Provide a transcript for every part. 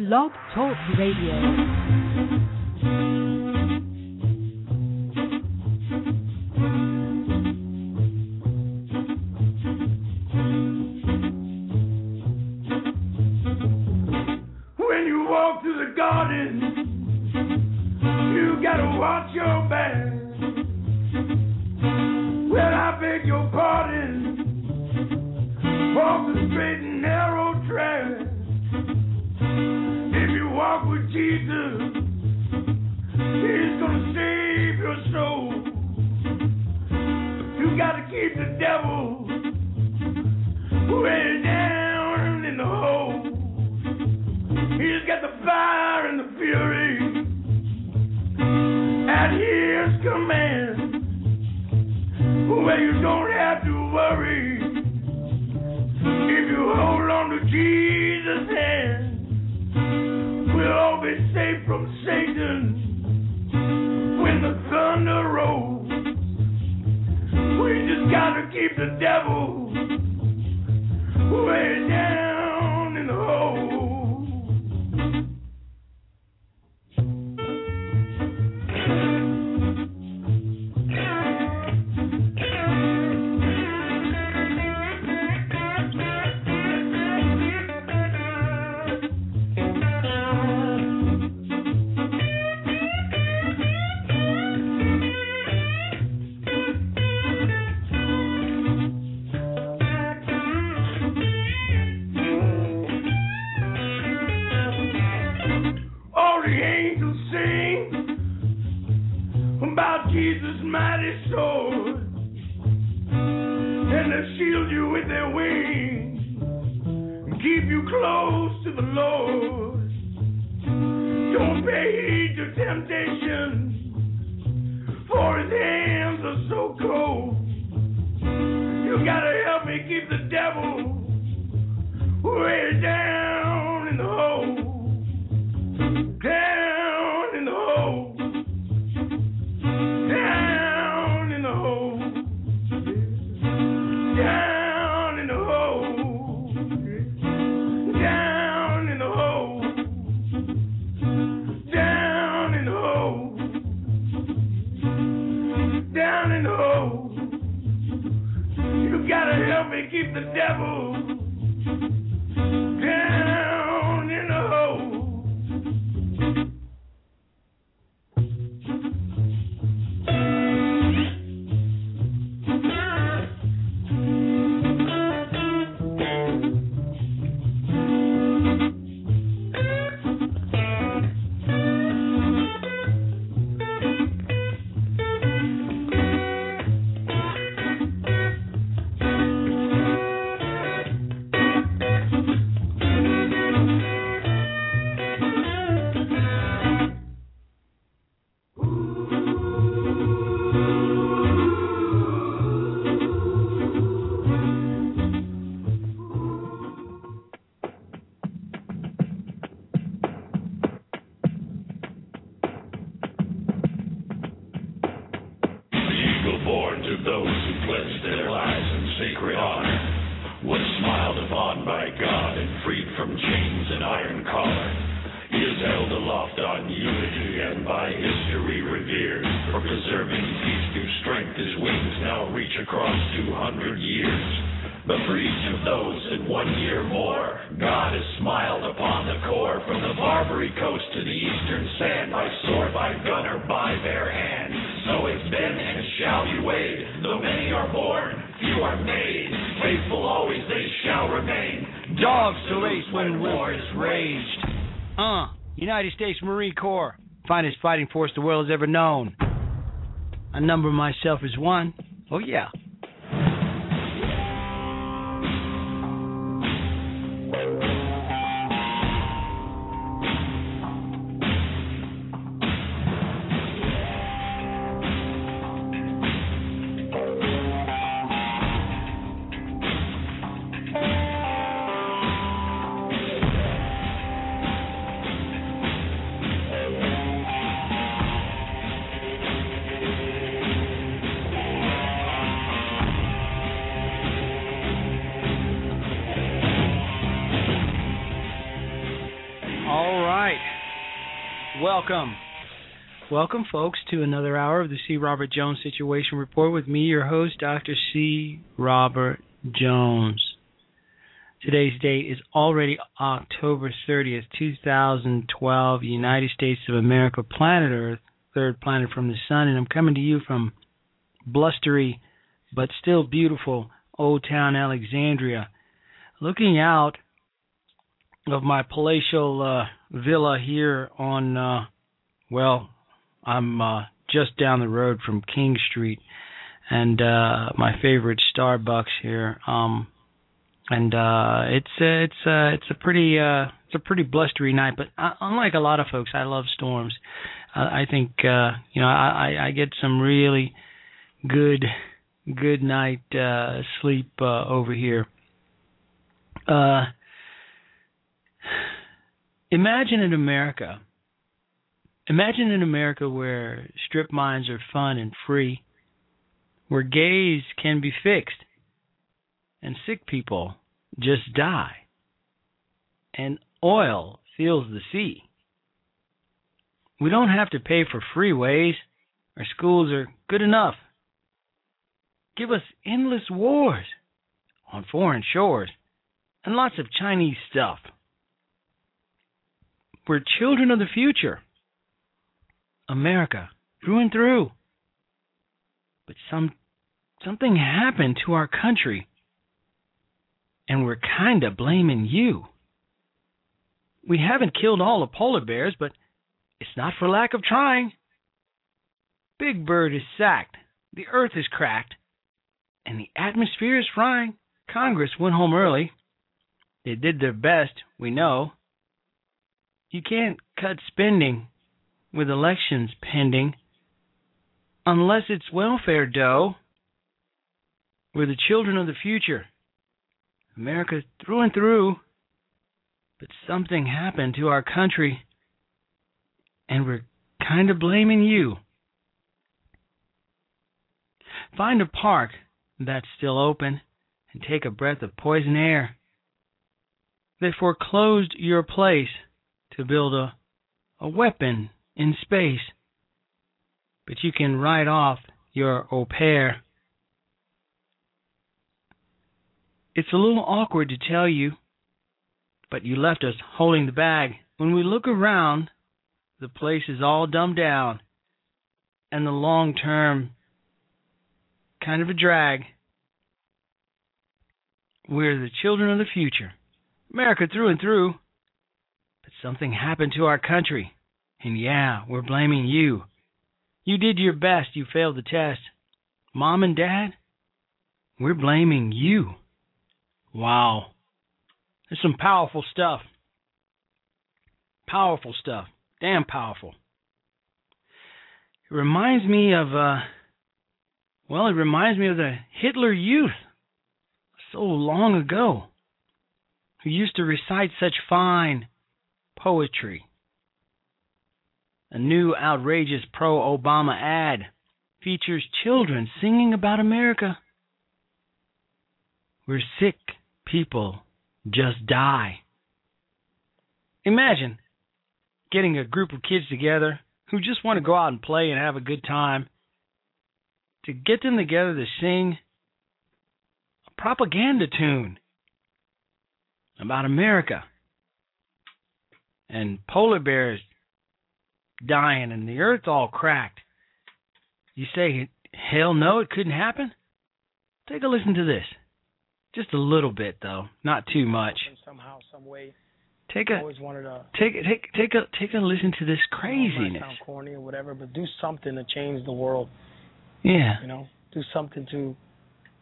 Blog Talk Radio. Mighty sword, and they shield you with their wings, and keep you close to the Lord. Don't pay heed to temptation, for His hands are so cold. You gotta help me keep the devil way down in the hole down keep the devil. Down God and freed from chains and iron collar. He is held aloft on unity and by history revered for preserving peace through strength. His wings now reach across 200 years. But for each of those in one year more, God has smiled upon the core from the Barbary coast to the eastern sand, by sword, by gun, or by bare hand. So it's been and shall be weighed. Though many are born, few are made. Faithful always they shall remain. Dogs to race when war is raged. Uh, United States Marine Corps, finest fighting force the world has ever known. I number myself as one. Oh yeah. Welcome. Welcome, folks, to another hour of the C. Robert Jones Situation Report with me, your host, Dr. C. Robert Jones. Today's date is already October 30th, 2012, United States of America, planet Earth, third planet from the sun, and I'm coming to you from blustery but still beautiful Old Town Alexandria. Looking out of my palatial uh, villa here on, uh, well, I'm uh, just down the road from King Street, and uh, my favorite Starbucks here. Um, and uh, it's uh, it's uh, it's a pretty uh, it's a pretty blustery night. But uh, unlike a lot of folks, I love storms. Uh, I think uh, you know I, I, get some really good good night uh, sleep uh, over here. Uh, imagine in America. Imagine an America where strip mines are fun and free, where gays can be fixed, and sick people just die, and oil fills the sea. We don't have to pay for freeways. Our schools are good enough. Give us endless wars on foreign shores and lots of Chinese stuff. We're children of the future. America, through and through. But some something happened to our country, and we're kinda blaming you. We haven't killed all the polar bears, but it's not for lack of trying. Big Bird is sacked, the earth is cracked, and the atmosphere is frying. Congress went home early. They did their best, we know. You can't cut spending with elections pending unless it's welfare dough. We're the children of the future. America through and through. But something happened to our country, and we're kind of blaming you. Find a park that's still open and take a breath of poison air. They foreclosed your place to build a, a weapon in space, but you can write off your au pair. It's a little awkward to tell you, but you left us holding the bag. When we look around, the place is all dumbed down, and the long term kind of a drag. We're the children of the future, America through and through. But something happened to our country, and yeah, we're blaming you. You did your best, you failed the test. Mom and Dad, we're blaming you. Wow. There's some powerful stuff. Powerful stuff. Damn powerful. It reminds me of, uh, well, it reminds me of the Hitler Youth so long ago who used to recite such fine poetry. A new outrageous pro Obama ad features children singing about America. Where sick people just die. Imagine getting a group of kids together who just want to go out and play and have a good time to get them together to sing a propaganda tune about America and polar bears dying and the earth all cracked. You say, hell no, it couldn't happen? Take a listen to this. Just a little bit though, not too much. Somehow, some way. Take I a always wanted to. take a- take take a take a listen to this I don't craziness. sound corny or whatever, but do something to change the world. Yeah. You know, do something to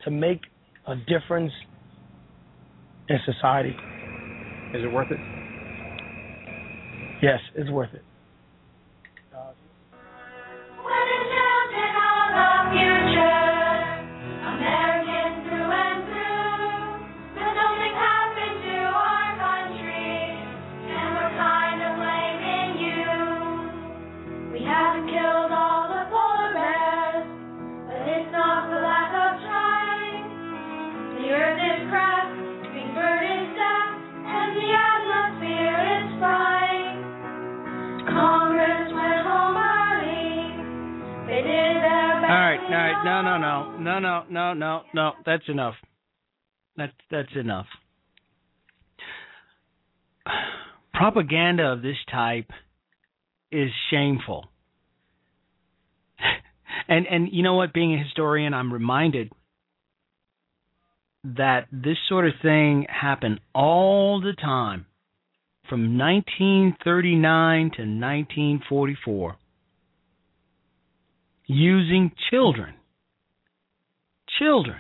to make a difference in society. Is it worth it? Yes, it's worth it. No, no, no, no, no, no, no, no. That's enough. That's that's enough. Propaganda of this type is shameful. and and you know what? Being a historian, I'm reminded that this sort of thing happened all the time from 1939 to 1944 using children children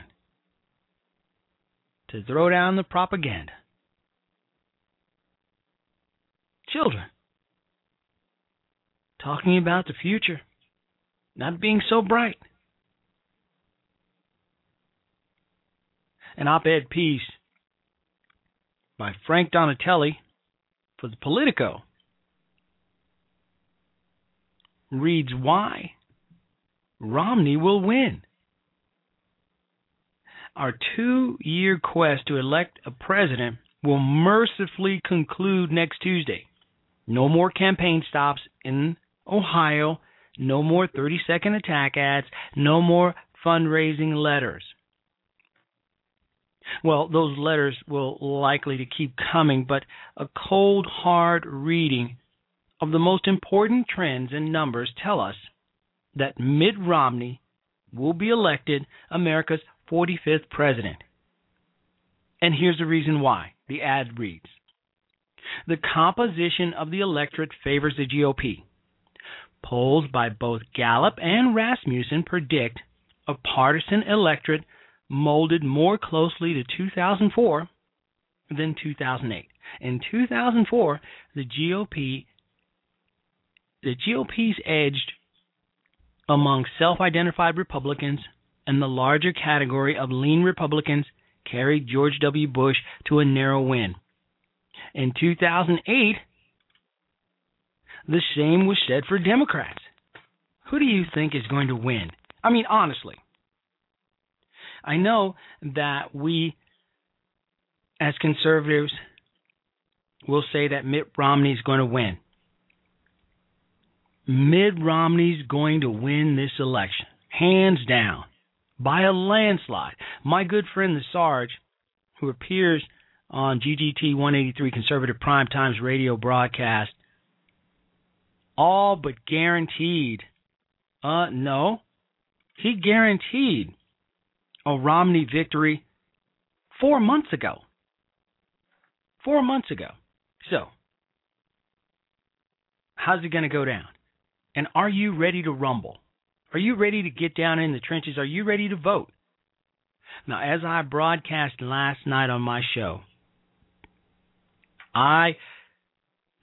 to throw down the propaganda children talking about the future not being so bright an op-ed piece by Frank Donatelli for the Politico reads why Romney will win. Our two year quest to elect a president will mercifully conclude next Tuesday. No more campaign stops in Ohio, no more 30 second attack ads, no more fundraising letters. Well, those letters will likely to keep coming, but a cold, hard reading of the most important trends and numbers tell us that Mitt Romney will be elected America's 45th president. And here's the reason why. The ad reads The composition of the electorate favors the GOP. Polls by both Gallup and Rasmussen predict a partisan electorate molded more closely to 2004 than 2008. In 2004, the GOP the GOP's edged among self-identified Republicans and the larger category of lean Republicans carried George W. Bush to a narrow win. In 2008, the same was said for Democrats. Who do you think is going to win? I mean, honestly. I know that we, as conservatives, will say that Mitt Romney is going to win. Mitt Romney's going to win this election, hands down, by a landslide. My good friend the Sarge, who appears on GGT 183 Conservative Prime Times radio broadcast, all but guaranteed. Uh, no, he guaranteed a Romney victory four months ago. Four months ago. So, how's it going to go down? And are you ready to rumble? Are you ready to get down in the trenches? Are you ready to vote? Now, as I broadcast last night on my show, I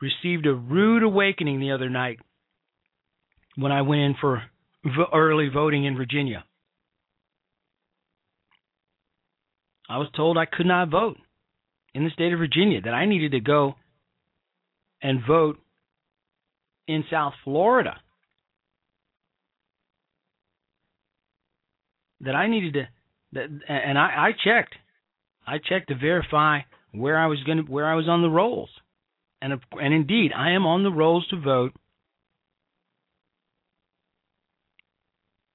received a rude awakening the other night when I went in for early voting in Virginia. I was told I could not vote in the state of Virginia, that I needed to go and vote in South Florida. That I needed to, that, and I, I checked. I checked to verify where I was going to, where I was on the rolls, and and indeed I am on the rolls to vote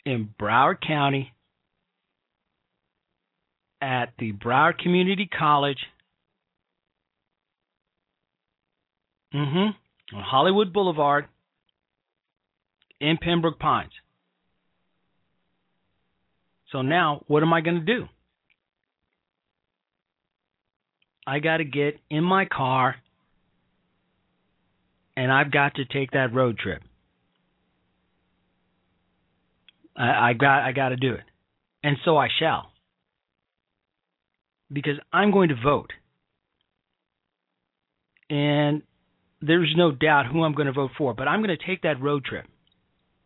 in Broward County at the Broward Community College. Mm-hmm. On Hollywood Boulevard in Pembroke Pines. So now, what am I going to do? I got to get in my car and I've got to take that road trip. I, I got I got to do it, and so I shall because I'm going to vote. And there's no doubt who I'm going to vote for, but I'm going to take that road trip.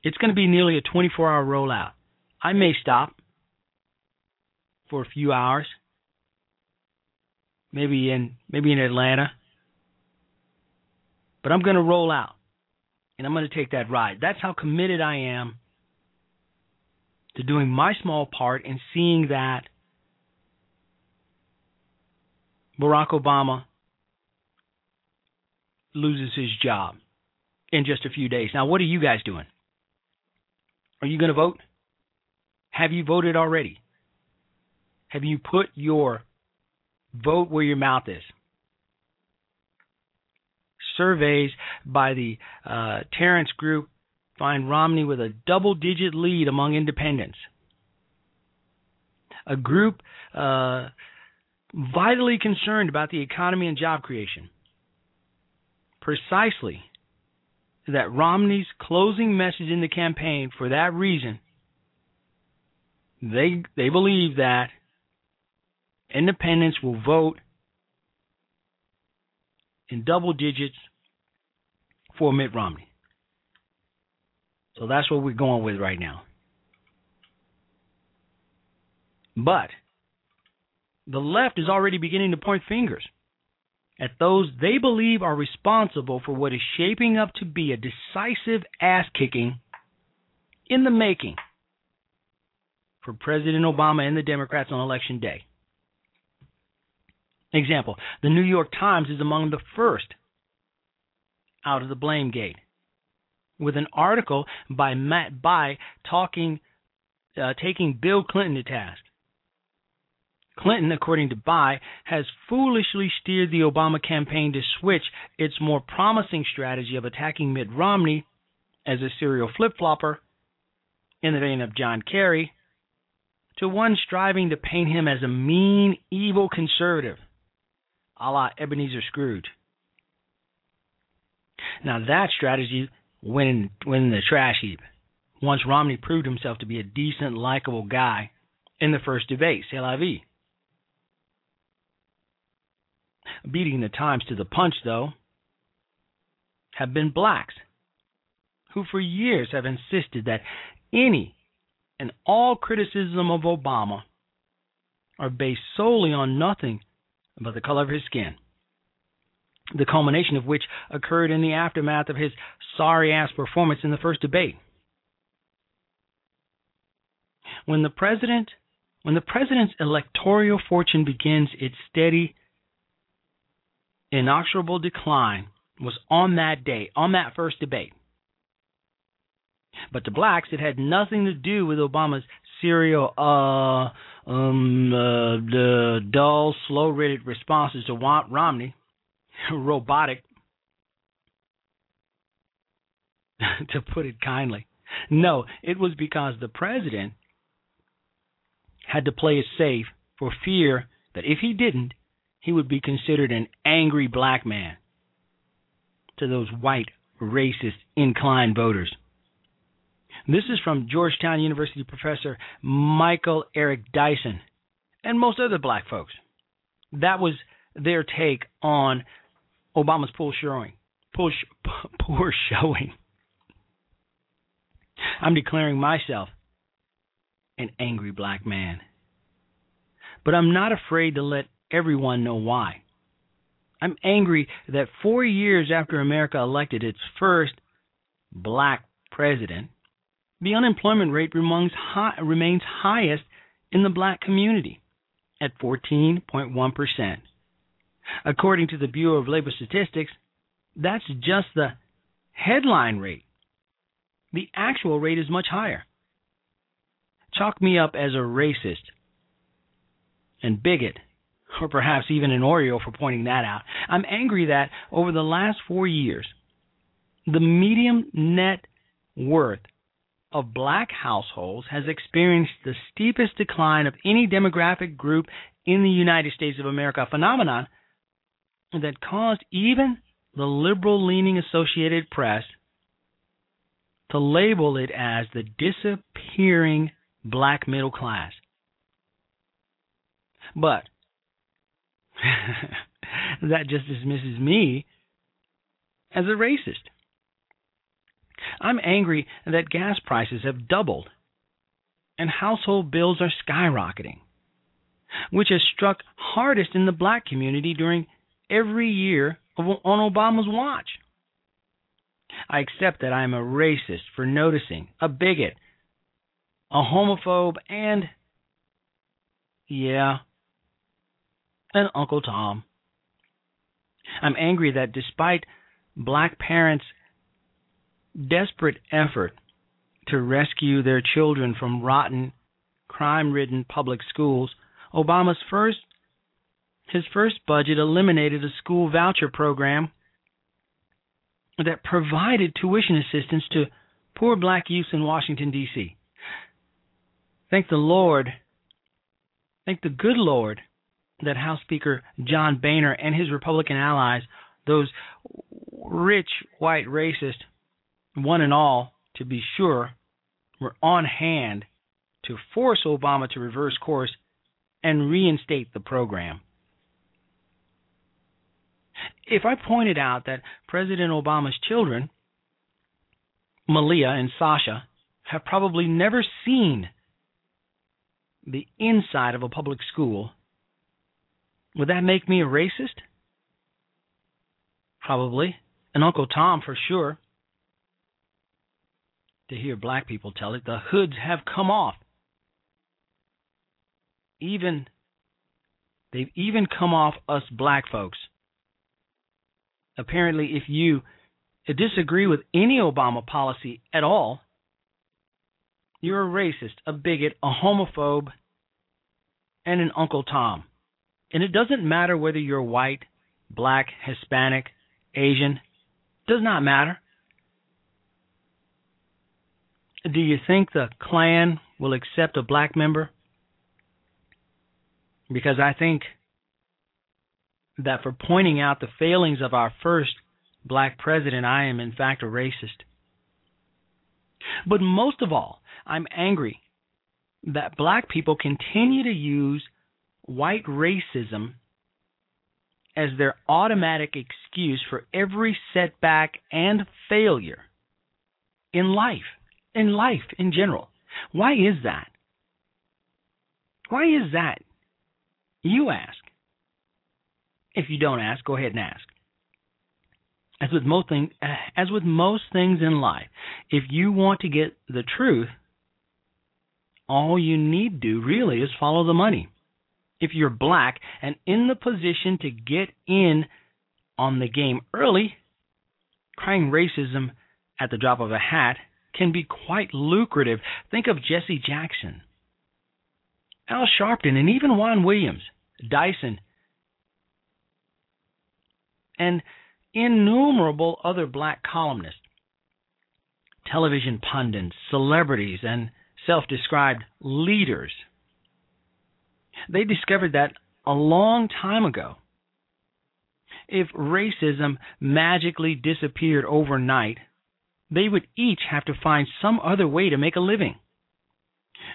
It's going to be nearly a 24 hour rollout. I may stop for a few hours, maybe in maybe in Atlanta, but I'm going to roll out and I'm going to take that ride. That's how committed I am to doing my small part in seeing that Barack Obama loses his job in just a few days. Now, what are you guys doing? Are you going to vote? Have you voted already? Have you put your vote where your mouth is? Surveys by the uh, Tarrance Group find Romney with a double digit lead among independents. A group uh, vitally concerned about the economy and job creation. Precisely that Romney's closing message in the campaign, for that reason, they they believe that independents will vote in double digits for Mitt Romney. So that's what we're going with right now. But the left is already beginning to point fingers at those they believe are responsible for what is shaping up to be a decisive ass kicking in the making for President Obama and the Democrats on election day. Example The New York Times is among the first out of the blame gate with an article by Matt Bai talking, uh, taking Bill Clinton to task. Clinton, according to Bai, has foolishly steered the Obama campaign to switch its more promising strategy of attacking Mitt Romney as a serial flip flopper, in the vein of John Kerry, to one striving to paint him as a mean, evil conservative, a la Ebenezer Scrooge. Now that strategy went in, went in the trash heap once Romney proved himself to be a decent, likable guy in the first debate, c'est la vie. Beating the Times to the punch, though, have been blacks who for years have insisted that any and all criticism of Obama are based solely on nothing but the color of his skin. The culmination of which occurred in the aftermath of his sorry ass performance in the first debate. When the president when the president's electoral fortune begins its steady inexorable decline was on that day, on that first debate. But to blacks, it had nothing to do with Obama's uh, um, uh, the dull, slow-rated responses to Want Romney, robotic, to put it kindly. No, it was because the president had to play it safe for fear that if he didn't, he would be considered an angry black man to those white, racist, inclined voters. This is from Georgetown University professor Michael Eric Dyson and most other black folks. That was their take on Obama's poor showing. Poor, poor showing. I'm declaring myself an angry black man. But I'm not afraid to let everyone know why. I'm angry that four years after America elected its first black president, the unemployment rate remains, high, remains highest in the black community at 14.1%. According to the Bureau of Labor Statistics, that's just the headline rate. The actual rate is much higher. Chalk me up as a racist and bigot or perhaps even an Oreo for pointing that out. I'm angry that over the last four years, the median net worth of black households has experienced the steepest decline of any demographic group in the United States of America, a phenomenon that caused even the liberal leaning Associated Press to label it as the disappearing black middle class. But that just dismisses me as a racist. I'm angry that gas prices have doubled and household bills are skyrocketing, which has struck hardest in the black community during every year on Obama's watch. I accept that I am a racist for noticing, a bigot, a homophobe, and, yeah, and Uncle Tom. I'm angry that despite black parents' desperate effort to rescue their children from rotten crime-ridden public schools, Obama's first his first budget eliminated a school voucher program that provided tuition assistance to poor black youths in Washington D.C. Thank the Lord, thank the good Lord that House Speaker John Boehner and his Republican allies, those rich white racists, one and all, to be sure, were on hand to force Obama to reverse course and reinstate the program. If I pointed out that President Obama's children, Malia and Sasha, have probably never seen the inside of a public school, would that make me a racist? Probably. And Uncle Tom for sure. To hear black people tell it, the hoods have come off. Even they've even come off us black folks. Apparently if you disagree with any Obama policy at all, you're a racist, a bigot, a homophobe, and an Uncle Tom. And it doesn't matter whether you're white, black, Hispanic, Asian, does not matter. Do you think the Klan will accept a black member? Because I think that for pointing out the failings of our first black president, I am in fact a racist. But most of all, I'm angry that black people continue to use white racism as their automatic excuse for every setback and failure in life, in life in general. Why is that? Why is that? You ask. If you don't ask, go ahead and ask. As with most thing, as with most things in life, if you want to get the truth, all you need to do really is follow the money. If you're black and in the position to get in on the game early, crying racism at the drop of a hat can be quite lucrative. Think of Jesse Jackson, Al Sharpton, and even Juan Williams, Dyson, and innumerable other black columnists, television pundits, celebrities, and self described leaders. They discovered that a long time ago. If racism magically disappeared overnight, they would each have to find some other way to make a living.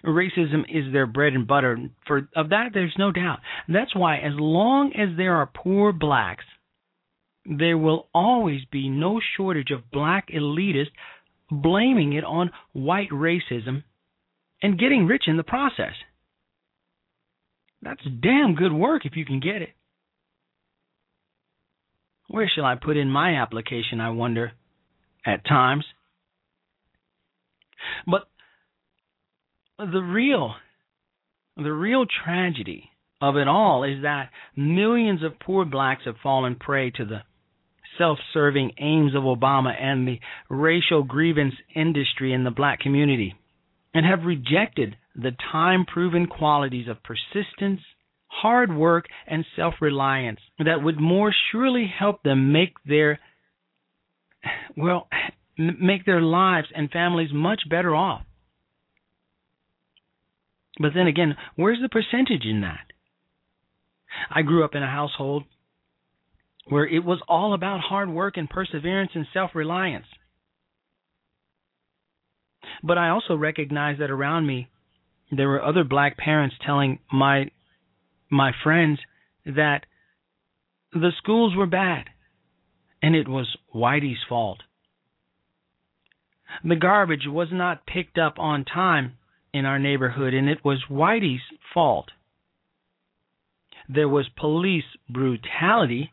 Racism is their bread and butter. For of that there's no doubt. That's why as long as there are poor blacks, there will always be no shortage of black elitists blaming it on white racism and getting rich in the process. That's damn good work if you can get it. Where shall I put in my application, I wonder, at times? But the real the real tragedy of it all is that millions of poor blacks have fallen prey to the self-serving aims of Obama and the racial grievance industry in the black community and have rejected the time proven qualities of persistence, hard work, and self reliance that would more surely help them make their well make their lives and families much better off. But then again, where's the percentage in that? I grew up in a household where it was all about hard work and perseverance and self reliance. But I also recognized that around me there were other black parents telling my my friends that the schools were bad and it was Whitey's fault. The garbage was not picked up on time in our neighborhood and it was Whitey's fault. There was police brutality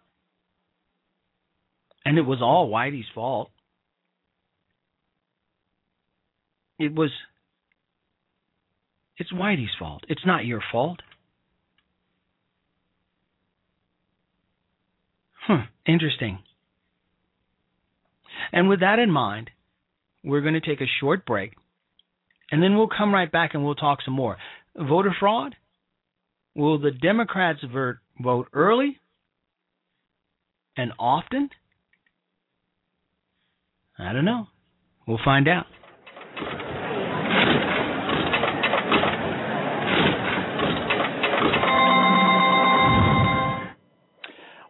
and it was all Whitey's fault. It was it's Whitey's fault. It's not your fault. Hmm, interesting. And with that in mind, we're going to take a short break and then we'll come right back and we'll talk some more. voter fraud? Will the Democrats vote, early and often? I don't know. We'll find out.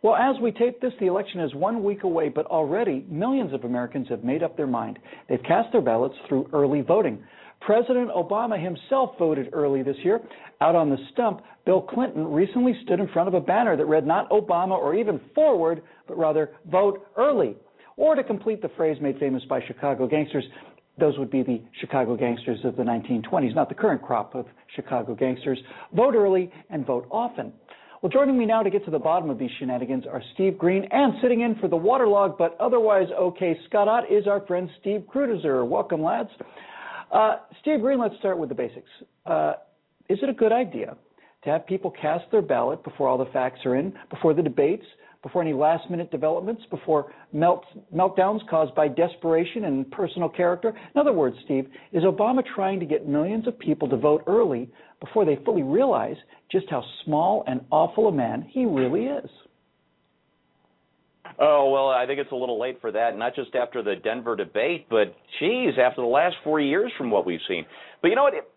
Well, as we tape this, the election is one week away, but already millions of Americans have made up their mind. They've cast their ballots through early voting. President Obama himself voted early this year. Out on the stump, Bill Clinton recently stood in front of a banner that read not Obama or even forward, but rather vote early. Or to complete the phrase made famous by Chicago gangsters, those would be the Chicago gangsters of the 1920s, not the current crop of Chicago gangsters. Vote early and vote often. Well, joining me now to get to the bottom of these shenanigans are Steve Green and sitting in for the waterlogged but otherwise okay Scott Ott is our friend Steve Kruiser. Welcome, lads. Uh, Steve Green, let's start with the basics. Uh, is it a good idea to have people cast their ballot before all the facts are in, before the debates, before any last minute developments, before melt, meltdowns caused by desperation and personal character? In other words, Steve, is Obama trying to get millions of people to vote early before they fully realize just how small and awful a man he really is? Oh, well, I think it's a little late for that, not just after the Denver debate, but geez, after the last four years from what we've seen. But you know what? It,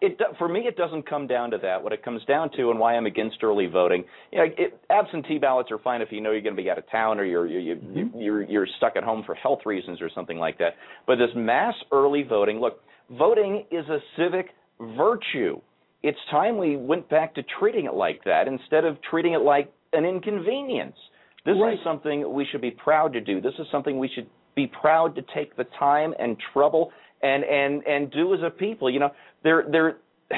it, it, for me, it doesn't come down to that. What it comes down to, and why I'm against early voting, you know, it, absentee ballots are fine if you know you're going to be out of town or you're you're, mm-hmm. you're you're stuck at home for health reasons or something like that. But this mass early voting, look, voting is a civic virtue. It's time we went back to treating it like that instead of treating it like an inconvenience. This right. is something we should be proud to do. This is something we should be proud to take the time and trouble and and and do as a people. You know, there there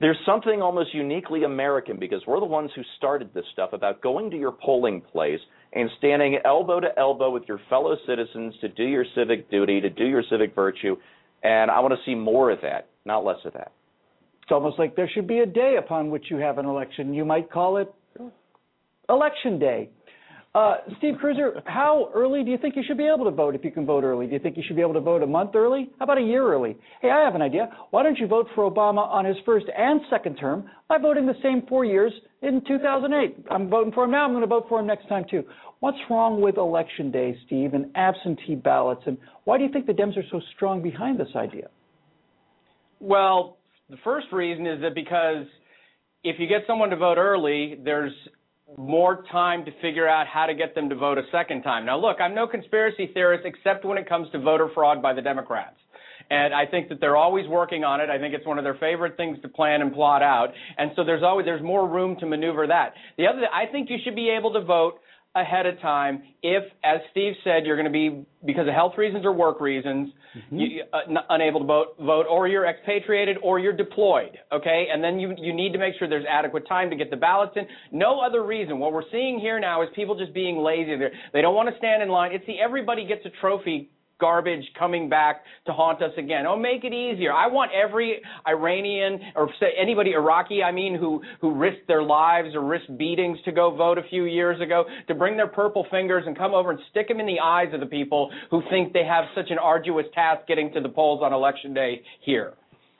there's something almost uniquely American because we're the ones who started this stuff about going to your polling place and standing elbow to elbow with your fellow citizens to do your civic duty, to do your civic virtue. And I want to see more of that, not less of that. It's almost like there should be a day upon which you have an election. You might call it Election Day. Uh, Steve Kruiser, how early do you think you should be able to vote if you can vote early? Do you think you should be able to vote a month early? How about a year early? Hey, I have an idea. Why don't you vote for Obama on his first and second term by voting the same four years in 2008? I'm voting for him now. I'm going to vote for him next time, too. What's wrong with Election Day, Steve, and absentee ballots? And why do you think the Dems are so strong behind this idea? Well, the first reason is that because if you get someone to vote early, there's more time to figure out how to get them to vote a second time. Now, look, I'm no conspiracy theorist except when it comes to voter fraud by the Democrats. And I think that they're always working on it. I think it's one of their favorite things to plan and plot out. And so there's always there's more room to maneuver that. The other I think you should be able to vote ahead of time if, as Steve said, you're going to be because of health reasons or work reasons, mm-hmm. you, uh, n- unable to vote, vote, or you're expatriated or you're deployed. Okay, and then you you need to make sure there's adequate time to get the ballots in. No other reason. What we're seeing here now is people just being lazy. They're, they don't want to stand in line. It's the everybody gets a trophy garbage coming back to haunt us again. Oh, make it easier. I want every Iranian or say anybody Iraqi, I mean, who who risked their lives or risked beatings to go vote a few years ago to bring their purple fingers and come over and stick them in the eyes of the people who think they have such an arduous task getting to the polls on election day here.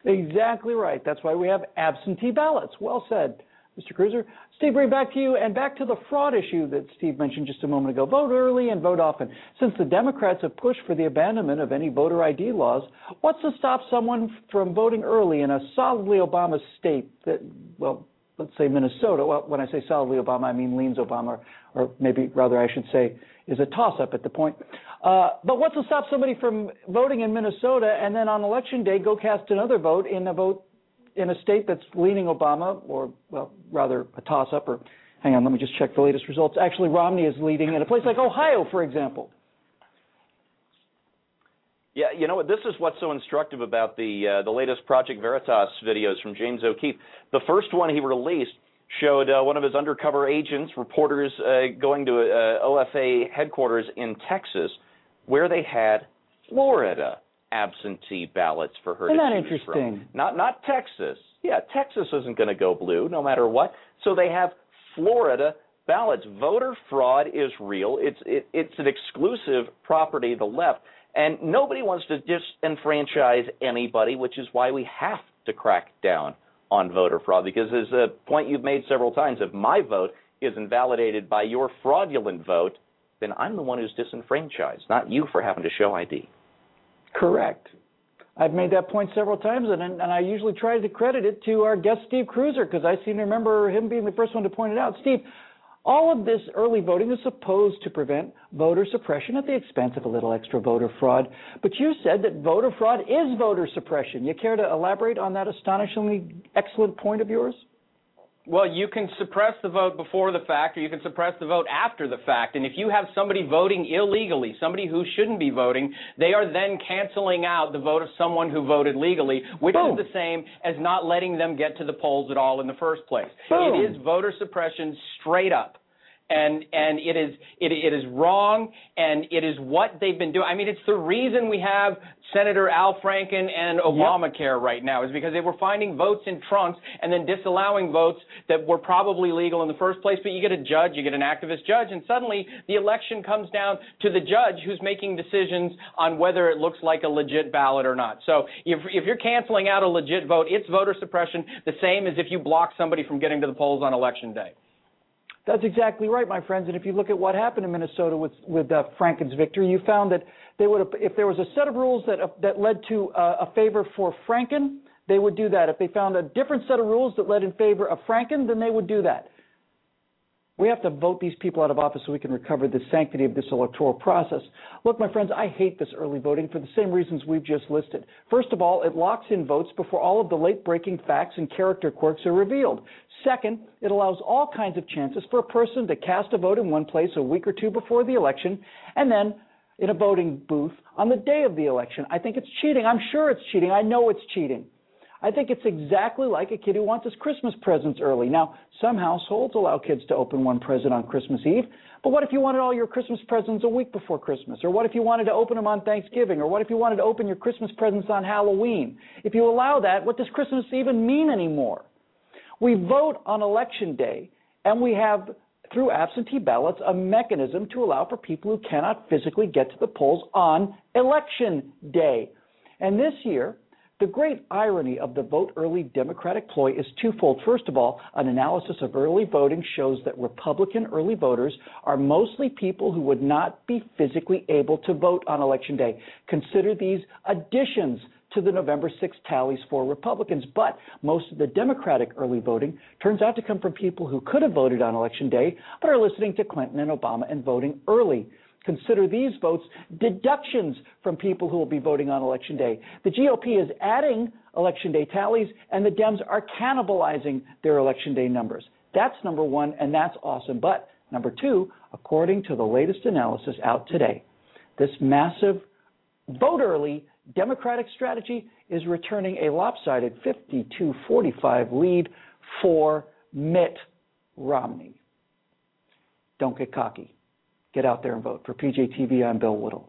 Exactly right. That's why we have absentee ballots. Well said. Mr. Kruiser. Steve, right back to you and back to the fraud issue that Steve mentioned just a moment ago. Vote early and vote often. Since the Democrats have pushed for the abandonment of any voter ID laws, what's to stop someone from voting early in a solidly Obama state that, well, let's say Minnesota. Well, when I say solidly Obama, I mean leans Obama, or maybe rather I should say is a toss up at the point. Uh, but what's to stop somebody from voting in Minnesota and then on election day go cast another vote in a vote in a state that's leaning Obama, or well, rather a toss-up, or hang on, let me just check the latest results. Actually, Romney is leading in a place like Ohio, for example. Yeah, you know what? This is what's so instructive about the uh, the latest Project Veritas videos from James O'Keefe. The first one he released showed uh, one of his undercover agents, reporters, uh, going to uh, OFA headquarters in Texas, where they had Florida absentee ballots for her Isn't to that choose interesting? from. Not not Texas. Yeah, Texas isn't going to go blue no matter what. So they have Florida ballots. Voter fraud is real. It's it, it's an exclusive property of the left. And nobody wants to disenfranchise anybody, which is why we have to crack down on voter fraud because, as a point you've made several times, if my vote is invalidated by your fraudulent vote, then I'm the one who's disenfranchised, not you for having to show ID. Correct. I've made that point several times, and, and I usually try to credit it to our guest Steve Kruiser because I seem to remember him being the first one to point it out. Steve, all of this early voting is supposed to prevent voter suppression at the expense of a little extra voter fraud. But you said that voter fraud is voter suppression. You care to elaborate on that astonishingly excellent point of yours? Well, you can suppress the vote before the fact, or you can suppress the vote after the fact. And if you have somebody voting illegally, somebody who shouldn't be voting, they are then canceling out the vote of someone who voted legally, which Boom. is the same as not letting them get to the polls at all in the first place. Boom. It is voter suppression straight up and and it is it, it is wrong and it is what they've been doing. I mean, it's the reason we have Senator Al Franken and Obamacare yep. right now is because they were finding votes in trunks and then disallowing votes that were probably legal in the first place. But you get a judge, you get an activist judge, and suddenly the election comes down to the judge who's making decisions on whether it looks like a legit ballot or not. So if if you're canceling out a legit vote, it's voter suppression, the same as if you block somebody from getting to the polls on election day. That's exactly right, my friends. And if you look at what happened in Minnesota with with uh, Franken's victory, you found that they would have, if there was a set of rules that uh, that led to uh, a favor for Franken, they would do that. If they found a different set of rules that led in favor of Franken, then they would do that. We have to vote these people out of office so we can recover the sanctity of this electoral process. Look, my friends, I hate this early voting for the same reasons we've just listed. First of all, it locks in votes before all of the late breaking facts and character quirks are revealed. Second, it allows all kinds of chances for a person to cast a vote in one place a week or two before the election and then in a voting booth on the day of the election. I think it's cheating. I'm sure it's cheating. I know it's cheating. I think it's exactly like a kid who wants his Christmas presents early. Now, some households allow kids to open one present on Christmas Eve, but what if you wanted all your Christmas presents a week before Christmas? Or what if you wanted to open them on Thanksgiving? Or what if you wanted to open your Christmas presents on Halloween? If you allow that, what does Christmas even mean anymore? We vote on election day, and we have through absentee ballots a mechanism to allow for people who cannot physically get to the polls on election day. And this year, the great irony of the vote early Democratic ploy is twofold. First of all, an analysis of early voting shows that Republican early voters are mostly people who would not be physically able to vote on Election Day. Consider these additions to the November 6 tallies for Republicans. But most of the Democratic early voting turns out to come from people who could have voted on Election Day but are listening to Clinton and Obama and voting early. Consider these votes deductions from people who will be voting on Election Day. The GOP is adding Election Day tallies, and the Dems are cannibalizing their Election Day numbers. That's number one, and that's awesome. But number two, according to the latest analysis out today, this massive vote early Democratic strategy is returning a lopsided 52 45 lead for Mitt Romney. Don't get cocky. Get out there and vote. For PJTV, I'm Bill Whittle.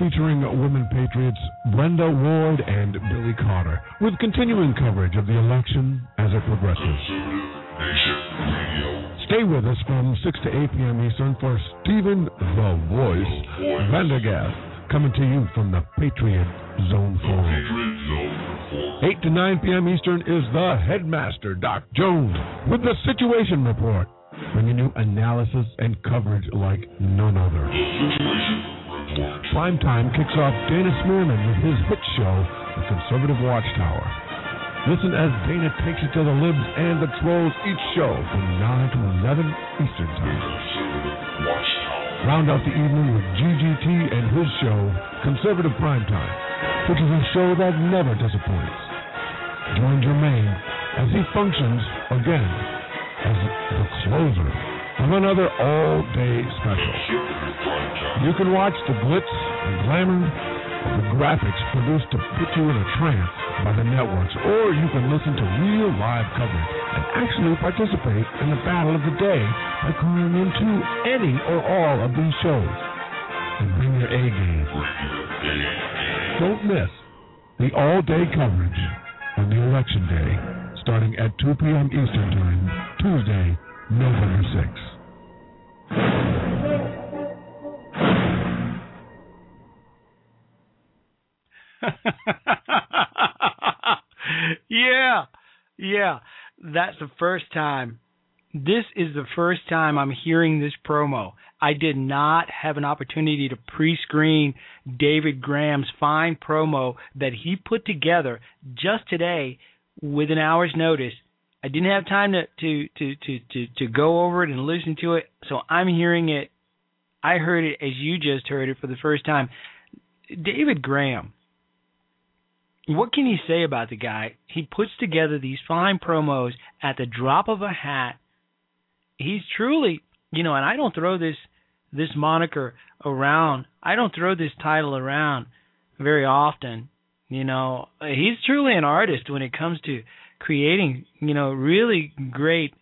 featuring women patriots Brenda Ward and Billy Carter, with continuing coverage of the election as it progresses. Stay with us from 6 to 8 p.m. Eastern for Stephen the Voice Vendergast coming to you from the Patriot Zone 4. 8 to 9 p.m. Eastern is the Headmaster, Doc Jones, with the Situation Report, bringing you analysis and coverage like none other. Prime time kicks off Dana Smearman with his hit show, The Conservative Watchtower. Listen as Dana takes it to the libs and the trolls each show from 9 to 11 Eastern Time. Round out the evening with GGT and his show, Conservative Prime Time, which is a show that never disappoints. Join Jermaine as he functions again as the closer of another all-day special. You can watch the glitz and glamour of the graphics produced to put you in a trance by the networks, or you can listen to real live coverage and actually participate in the battle of the day by calling into any or all of these shows. And bring your A game. Don't miss the all-day coverage on the election day, starting at 2 p.m. Eastern Time, Tuesday, November 6th. yeah, yeah. That's the first time. This is the first time I'm hearing this promo. I did not have an opportunity to pre screen David Graham's fine promo that he put together just today with an hour's notice. I didn't have time to, to, to, to, to, to go over it and listen to it, so I'm hearing it. I heard it as you just heard it for the first time. David Graham, what can you say about the guy? He puts together these fine promos at the drop of a hat. He's truly, you know, and I don't throw this this moniker around. I don't throw this title around very often. You know, he's truly an artist when it comes to creating, you know, really great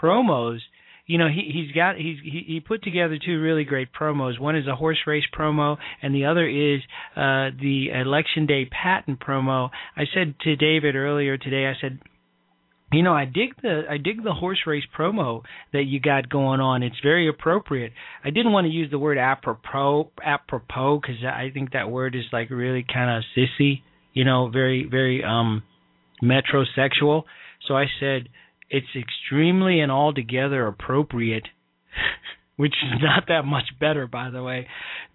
promos. You know, he he's got he's he, he put together two really great promos. One is a horse race promo, and the other is uh the election day patent promo. I said to David earlier today, I said, you know, I dig the I dig the horse race promo that you got going on. It's very appropriate. I didn't want to use the word apropos apropos because I think that word is like really kind of sissy. You know, very very um metrosexual. So I said it's extremely and altogether appropriate, which is not that much better, by the way,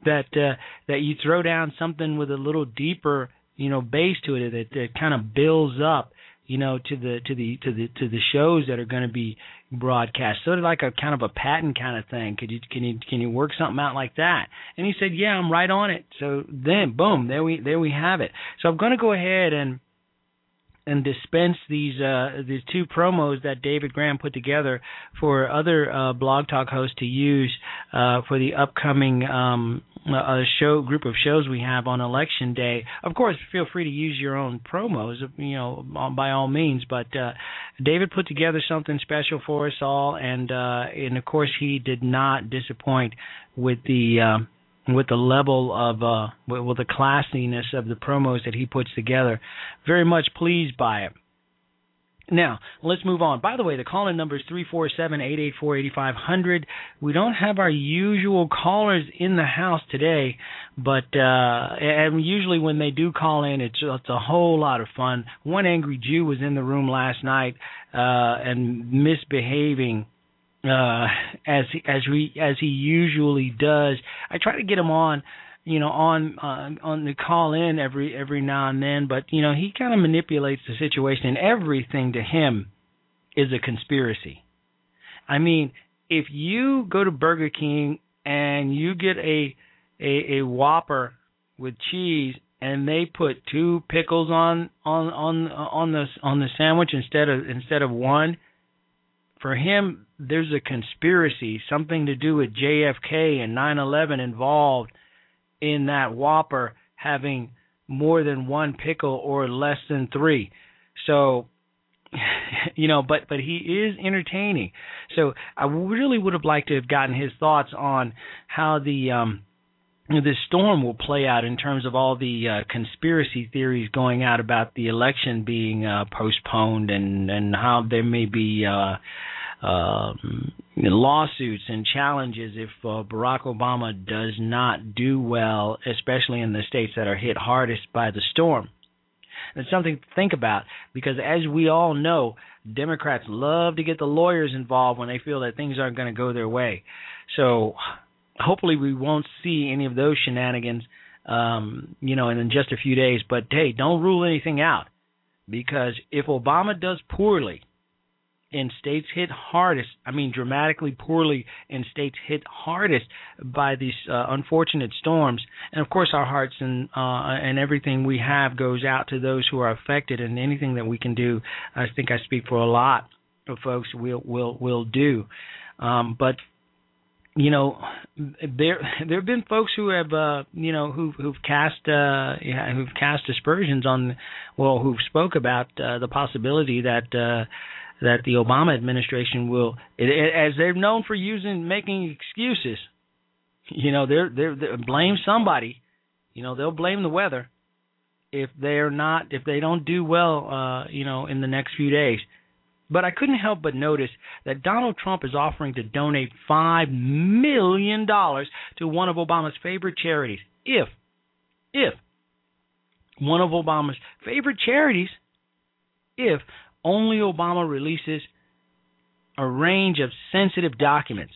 that uh, that you throw down something with a little deeper, you know, base to it that, that kind of builds up, you know, to the to the to the to the shows that are going to be broadcast. Sort of like a kind of a patent kind of thing. Could you can you can you work something out like that? And he said, yeah, I'm right on it. So then, boom, there we there we have it. So I'm going to go ahead and and dispense these uh, these two promos that David Graham put together for other uh, blog talk hosts to use uh, for the upcoming um, uh, show group of shows we have on election day. Of course, feel free to use your own promos, you know, by all means. But uh, David put together something special for us all, and uh, and of course he did not disappoint with the. With the level of uh with, the classiness of the promos that he puts together. Very much pleased by it. Now, let's move on. By the way, the call-in number is 347-884-8500. We don't have our usual callers in the house today, but uh and usually when they do call in, it's it's a whole lot of fun. One angry Jew was in the room last night uh and misbehaving uh, as as we as he usually does. I try to get him on, you know, on uh, on the call in every every now and then, but you know he kind of manipulates the situation, and everything to him is a conspiracy. I mean, if you go to Burger King and you get a a, a Whopper with cheese and they put two pickles on on on on the on the sandwich instead of instead of one for him, there's a conspiracy, something to do with JFK and 9/11 involved in that Whopper having more than one pickle or less than three. So, you know, but but he is entertaining. So I really would have liked to have gotten his thoughts on how the um this storm will play out in terms of all the uh, conspiracy theories going out about the election being uh, postponed and and how there may be uh, um, lawsuits and challenges if uh, Barack Obama does not do well, especially in the states that are hit hardest by the storm. It's something to think about because, as we all know, Democrats love to get the lawyers involved when they feel that things aren't going to go their way. So, hopefully, we won't see any of those shenanigans, um, you know, in just a few days. But hey, don't rule anything out because if Obama does poorly in states hit hardest, I mean dramatically poorly in states hit hardest by these uh, unfortunate storms, and of course our hearts and uh, and everything we have goes out to those who are affected, and anything that we can do, I think I speak for a lot of folks, will will will do. Um, but you know there there have been folks who have uh you know who've who've cast uh yeah, who've cast aspersions on well who've spoke about uh, the possibility that uh that the Obama administration will, it, it, as they're known for using making excuses. You know, they're they're, they're blame somebody. You know, they'll blame the weather if they're not if they don't do well. Uh, you know, in the next few days. But I couldn't help but notice that Donald Trump is offering to donate five million dollars to one of Obama's favorite charities. If, if one of Obama's favorite charities, if only Obama releases a range of sensitive documents,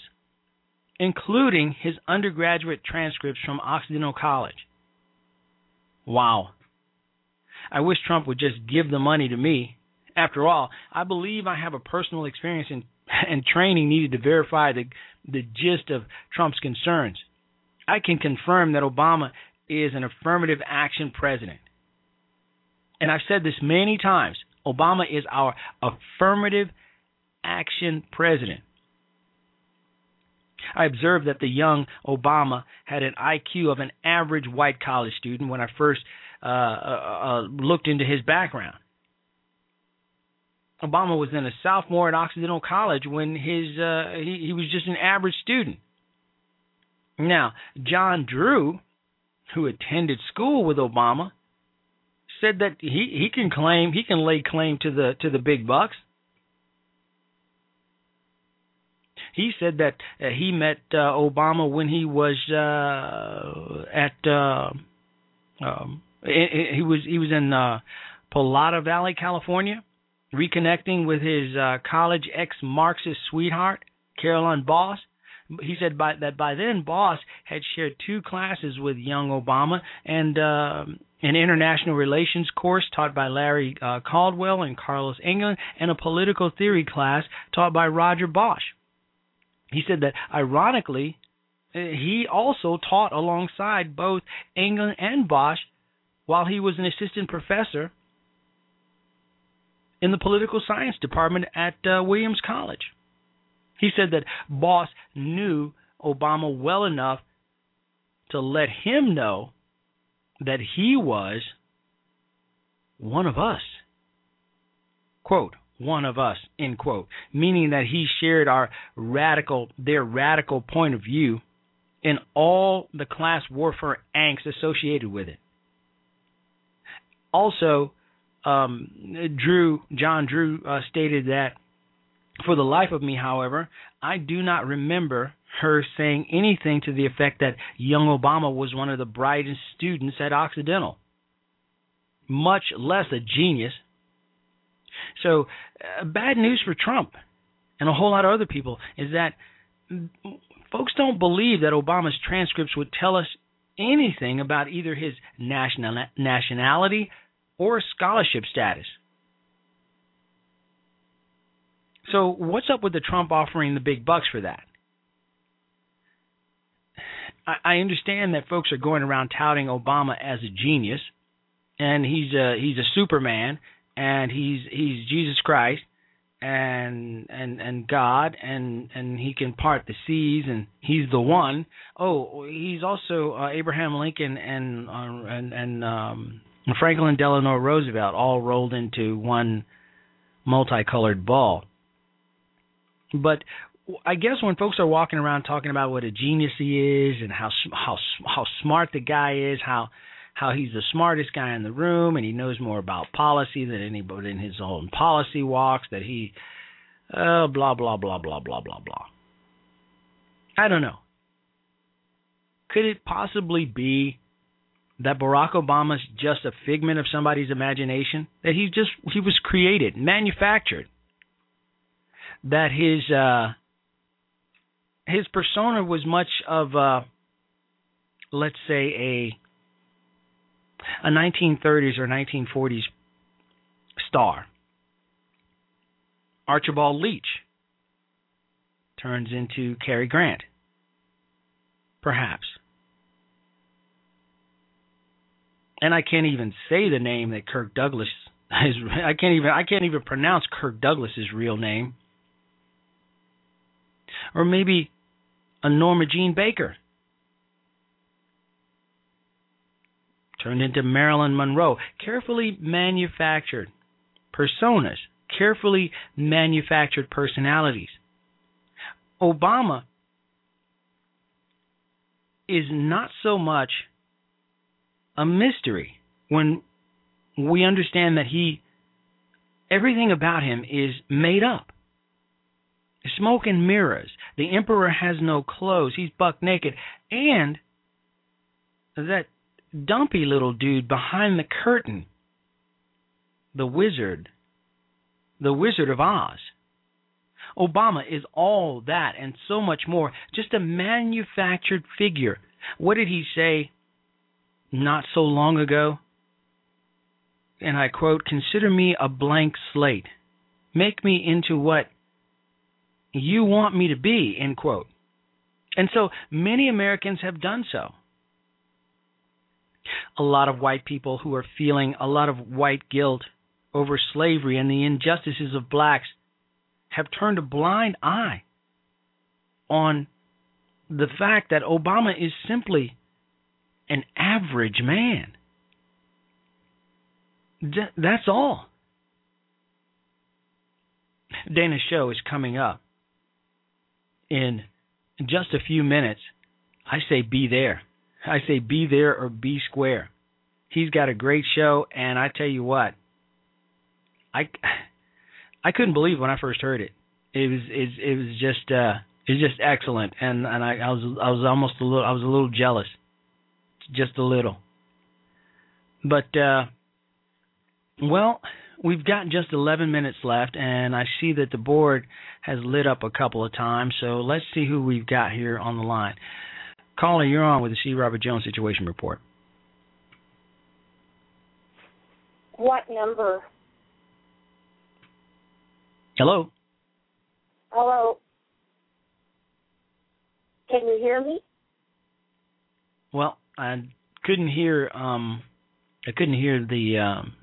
including his undergraduate transcripts from Occidental College. Wow. I wish Trump would just give the money to me. After all, I believe I have a personal experience in, and training needed to verify the, the gist of Trump's concerns. I can confirm that Obama is an affirmative action president. And I've said this many times. Obama is our affirmative action president. I observed that the young Obama had an IQ of an average white college student when I first uh, uh, uh, looked into his background. Obama was then a sophomore at Occidental College when his uh, he, he was just an average student. Now, John Drew, who attended school with Obama, said that he he can claim he can lay claim to the to the big bucks. He said that uh, he met uh, Obama when he was uh, at uh, um, he was he was in uh, Portola Valley, California, reconnecting with his uh, college ex Marxist sweetheart, Caroline Boss. He said by, that by then Boss had shared two classes with young Obama, and uh, an international relations course taught by Larry uh, Caldwell and Carlos England, and a political theory class taught by Roger Boesche. He said that, ironically, uh, he also taught alongside both England and Boesche while he was an assistant professor in the political science department at uh, Williams College. He said that Boss knew Obama well enough to let him know that he was one of us. Quote, one of us, end quote, meaning that he shared our radical, their radical point of view in all the class warfare angst associated with it. Also, um, Drew, John Drew uh, stated that for the life of me, however, I do not remember her saying anything to the effect that young Obama was one of the brightest students at Occidental, much less a genius. So, uh, bad news for Trump and a whole lot of other people is that folks don't believe that Obama's transcripts would tell us anything about either his national nationality or scholarship status. So, what's up with the Trump offering the big bucks for that? I understand that folks are going around touting Obama as a genius, and he's a he's a Superman, and he's he's Jesus Christ, and and and God, and and he can part the seas, and he's the one. Oh, he's also uh, Abraham Lincoln and uh, and and um, Franklin Delano Roosevelt, all rolled into one multicolored ball. But I guess when folks are walking around talking about what a genius he is and how how how smart the guy is, how how he's the smartest guy in the room and he knows more about policy than anybody in his own policy walks, that he uh, blah, blah, blah, blah, blah, blah, blah. I don't know. Could it possibly be that Barack Obama's just a figment of somebody's imagination? That he just he was created, manufactured. That his uh his persona was much of a let's say a a 1930s or 1940s star. Archibald Leach turns into Cary Grant. Perhaps. And I can't even say the name that Kirk Douglas is I can't even I can't even pronounce Kirk Douglas's real name. Or maybe a Norma Jean Baker. Turned into Marilyn Monroe. Carefully manufactured personas, carefully manufactured personalities. Obama is not so much a mystery when we understand that he everything about him is made up. Smoke and mirrors. The emperor has no clothes. He's buck naked. And that dumpy little dude behind the curtain, the wizard, the Wizard of Oz. Obama is all that and so much more, just a manufactured figure. What did he say not so long ago? And I quote, Consider me a blank slate. Make me into what you want me to be, end quote. And so many Americans have done so. A lot of white people who are feeling a lot of white guilt over slavery and the injustices of blacks have turned a blind eye on the fact that Obama is simply an average man. D- that's all. Dana's show is coming up in just a few minutes. I say be there. I say be there or be square. He's got a great show, and I tell you what, I I couldn't believe when I first heard it. It was it, it was just uh it was just excellent, and and I, I was I was almost a little I was a little jealous, just a little. But uh, well, we've got just 11 minutes left, and I see that the board has lit up a couple of times. So let's see who we've got here on the line. Caller, you're on with the C. Robert Jones Situation Report. What number? Hello. Hello. Can you hear me? Well, I couldn't hear. Um, I couldn't hear the um,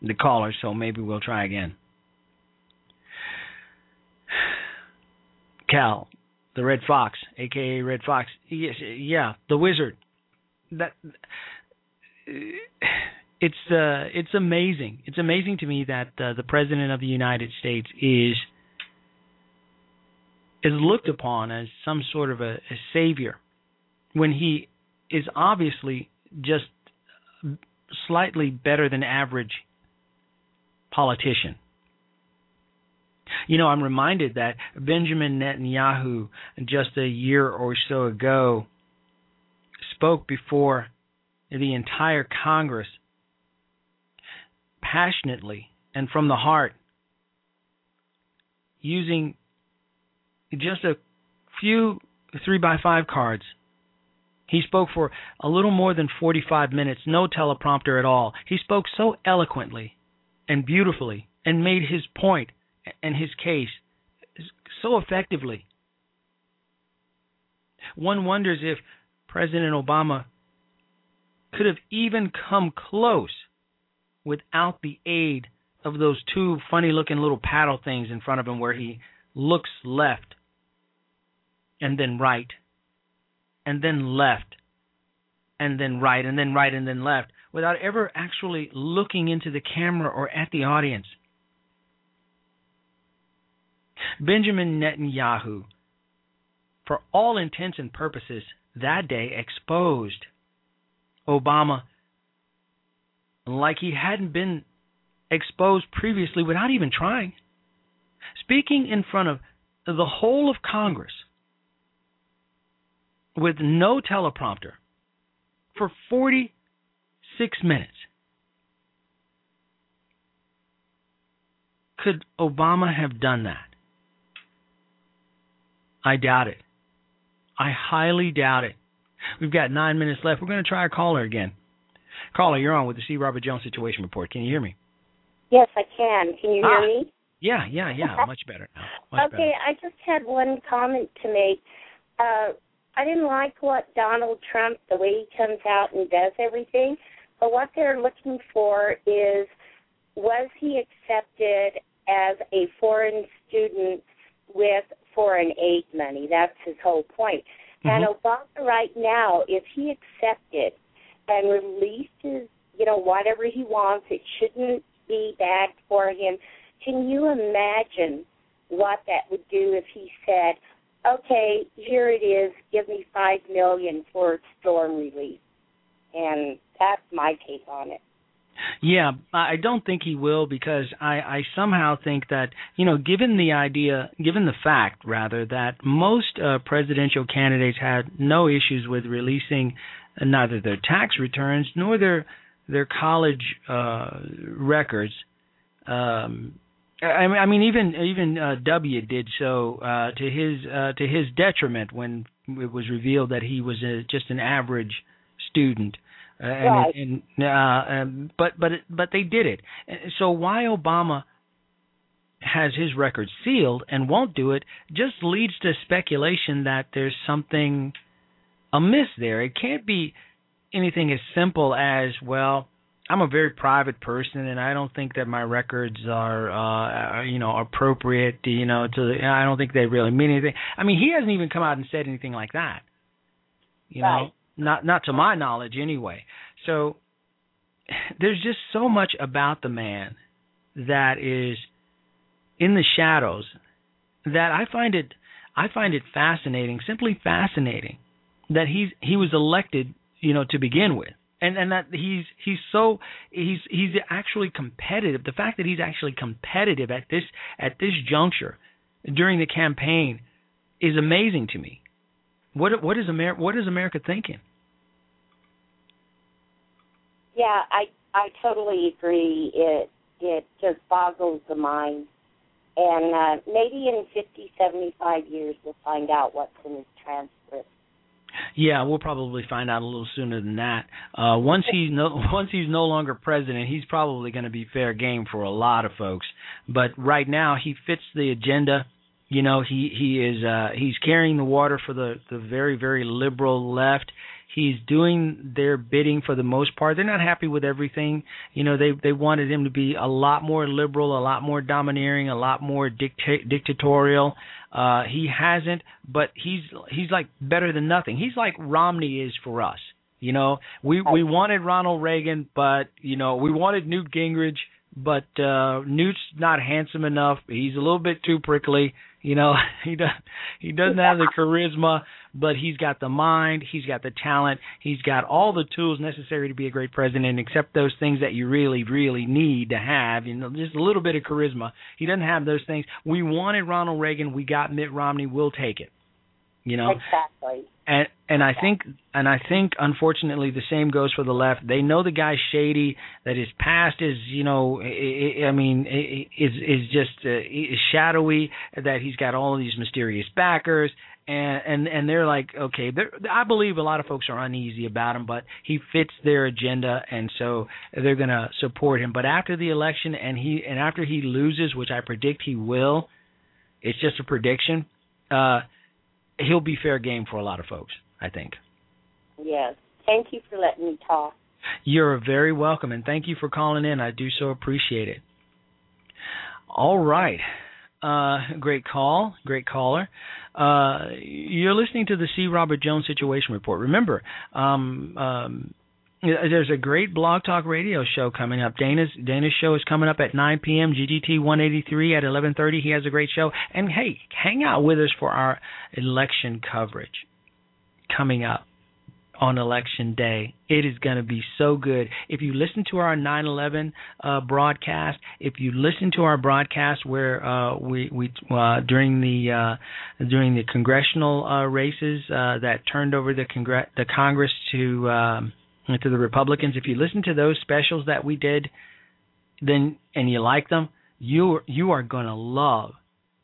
the caller, so maybe we'll try again. Cal, the Red Fox, aka Red Fox. Yes, yeah, the Wizard. That it's uh, it's amazing. It's amazing to me that uh, the President of the United States is is looked upon as some sort of a, a savior when he is obviously just slightly better than average politician. You know, I'm reminded that Benjamin Netanyahu, just a year or so ago, spoke before the entire Congress passionately and from the heart, using just a few three by five cards. He spoke for a little more than 45 minutes, no teleprompter at all. He spoke so eloquently and beautifully and made his point and his case so effectively. One wonders if President Obama could have even come close without the aid of those two funny looking little paddle things in front of him where he looks left and then right and then left and then right and then right and then left without ever actually looking into the camera or at the audience. Benjamin Netanyahu, for all intents and purposes, that day exposed Obama like he hadn't been exposed previously without even trying. speaking in front of the whole of Congress with no teleprompter for 46 minutes. Could Obama have done that? I doubt it. I highly doubt it. We've got nine minutes left. We're going to try a caller again. Caller, you're on with the C. Robert Jones Situation Report. Can you hear me? Yes, I can. Can you hear Ah. me? Yeah, yeah, yeah. Much better now. Much okay, I just had one comment to make. Uh, I didn't like what Donald Trump, the way he comes out and does everything, but what they're looking for is was he accepted as a foreign student with foreign aid money? That's his whole point. And mm-hmm. Obama, right now, if he accepted and released his, you know, whatever he wants, it shouldn't be bad for him. Can you imagine what that would do if he said, "Okay, here it is. Give me five million for storm relief," and that's my take on it. Yeah, I don't think he will because I, I somehow think that you know, given the idea, given the fact rather that most uh, presidential candidates had no issues with releasing neither their tax returns nor their their college uh, records. Um, I mean, I mean, even even uh, W did so uh, to his uh, to his detriment when it was revealed that he was a, just an average student. Uh, and, Right. and uh, um, but but but they did it. So why Obama has his record sealed and won't do it just leads to speculation that there's something amiss there. It can't be anything as simple as well. I'm a very private person, and I don't think that my records are, uh, are, you know, appropriate. You know, to I don't think they really mean anything. I mean, he hasn't even come out and said anything like that. You know, not not to my knowledge anyway. So there's just so much about the man that is in the shadows that I find it I find it fascinating, simply fascinating that he's he was elected, you know, to begin with. And and that he's he's so he's he's actually competitive. The fact that he's actually competitive at this at this juncture during the campaign is amazing to me. What what is America what is America thinking? Yeah, I I totally agree. It it just boggles the mind. And uh, maybe in fifty, seventy-five years, we'll find out what's in his transcript. Yeah, we'll probably find out a little sooner than that. Uh, once he's no once he's no longer president, he's probably going to be fair game for a lot of folks. But right now, he fits the agenda. You know, he he is uh, he's carrying the water for the the very very liberal left. He's doing their bidding for the most part. They're not happy with everything. You know, they they wanted him to be a lot more liberal, a lot more domineering, a lot more dicta- dictatorial. Uh, he hasn't, but he's he's like better than nothing. He's like Romney is for us. You know, we we wanted Ronald Reagan, but you know we wanted Newt Gingrich, but uh, Newt's not handsome enough. He's a little bit too prickly. You know, he does he doesn't have the charisma, but he's got the mind, he's got the talent, he's got all the tools necessary to be a great president, except those things that you really, really need to have. You know, just a little bit of charisma. He doesn't have those things. We wanted Ronald Reagan, we got Mitt Romney. We'll take it. You know, Exactly. and and I think and I think unfortunately the same goes for the left. They know the guy's shady. That his past is you know I, I mean i- is is just uh, is shadowy. That he's got all of these mysterious backers. And and and they're like, okay, they're, I believe a lot of folks are uneasy about him, but he fits their agenda, and so they're going to support him. But after the election, and he and after he loses, which I predict he will, it's just a prediction. Uh, he'll be fair game for a lot of folks. I think. Yes. Thank you for letting me talk. You're very welcome, and thank you for calling in. I do so appreciate it. All right. Uh, great call, great caller. Uh, you're listening to the C. Robert Jones Situation Report. Remember, um, um, there's a great blog talk radio show coming up. Dana's Dana's show is coming up at 9 p.m. GGT 183 at 11:30. He has a great show, and hey, hang out with us for our election coverage coming up. on election day. It is going to be so good. If you listen to our 9/11 uh, broadcast, if you listen to our broadcast where uh, we we uh, during the uh, during the congressional uh, races uh, that turned over the congre- the Congress to um, to the Republicans, if you listen to those specials that we did, then and you like them, you you are going to love.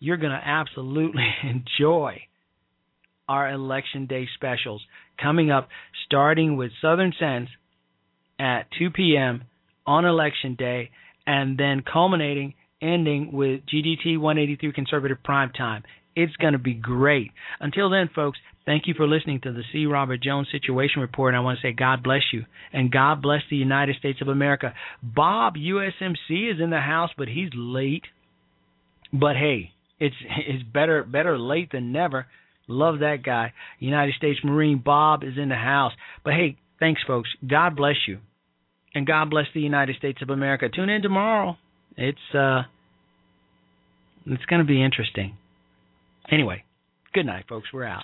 You're going to absolutely enjoy our election day specials coming up starting with Southern Sense at 2 p.m. on election day and then culminating ending with GDT 183 conservative prime time. It's going to be great. Until then, folks, thank you for listening to the C. Robert Jones Situation Report. I want to say God bless you and God bless the United States of America. Bob USMC is in the house, but he's late. But hey, it's it's better better late than never. Love that guy. United States Marine Bob is in the house. But hey, thanks, folks. God bless you. And God bless the United States of America. Tune in tomorrow. It's uh it's going to be interesting. Anyway, good night, folks. We're out.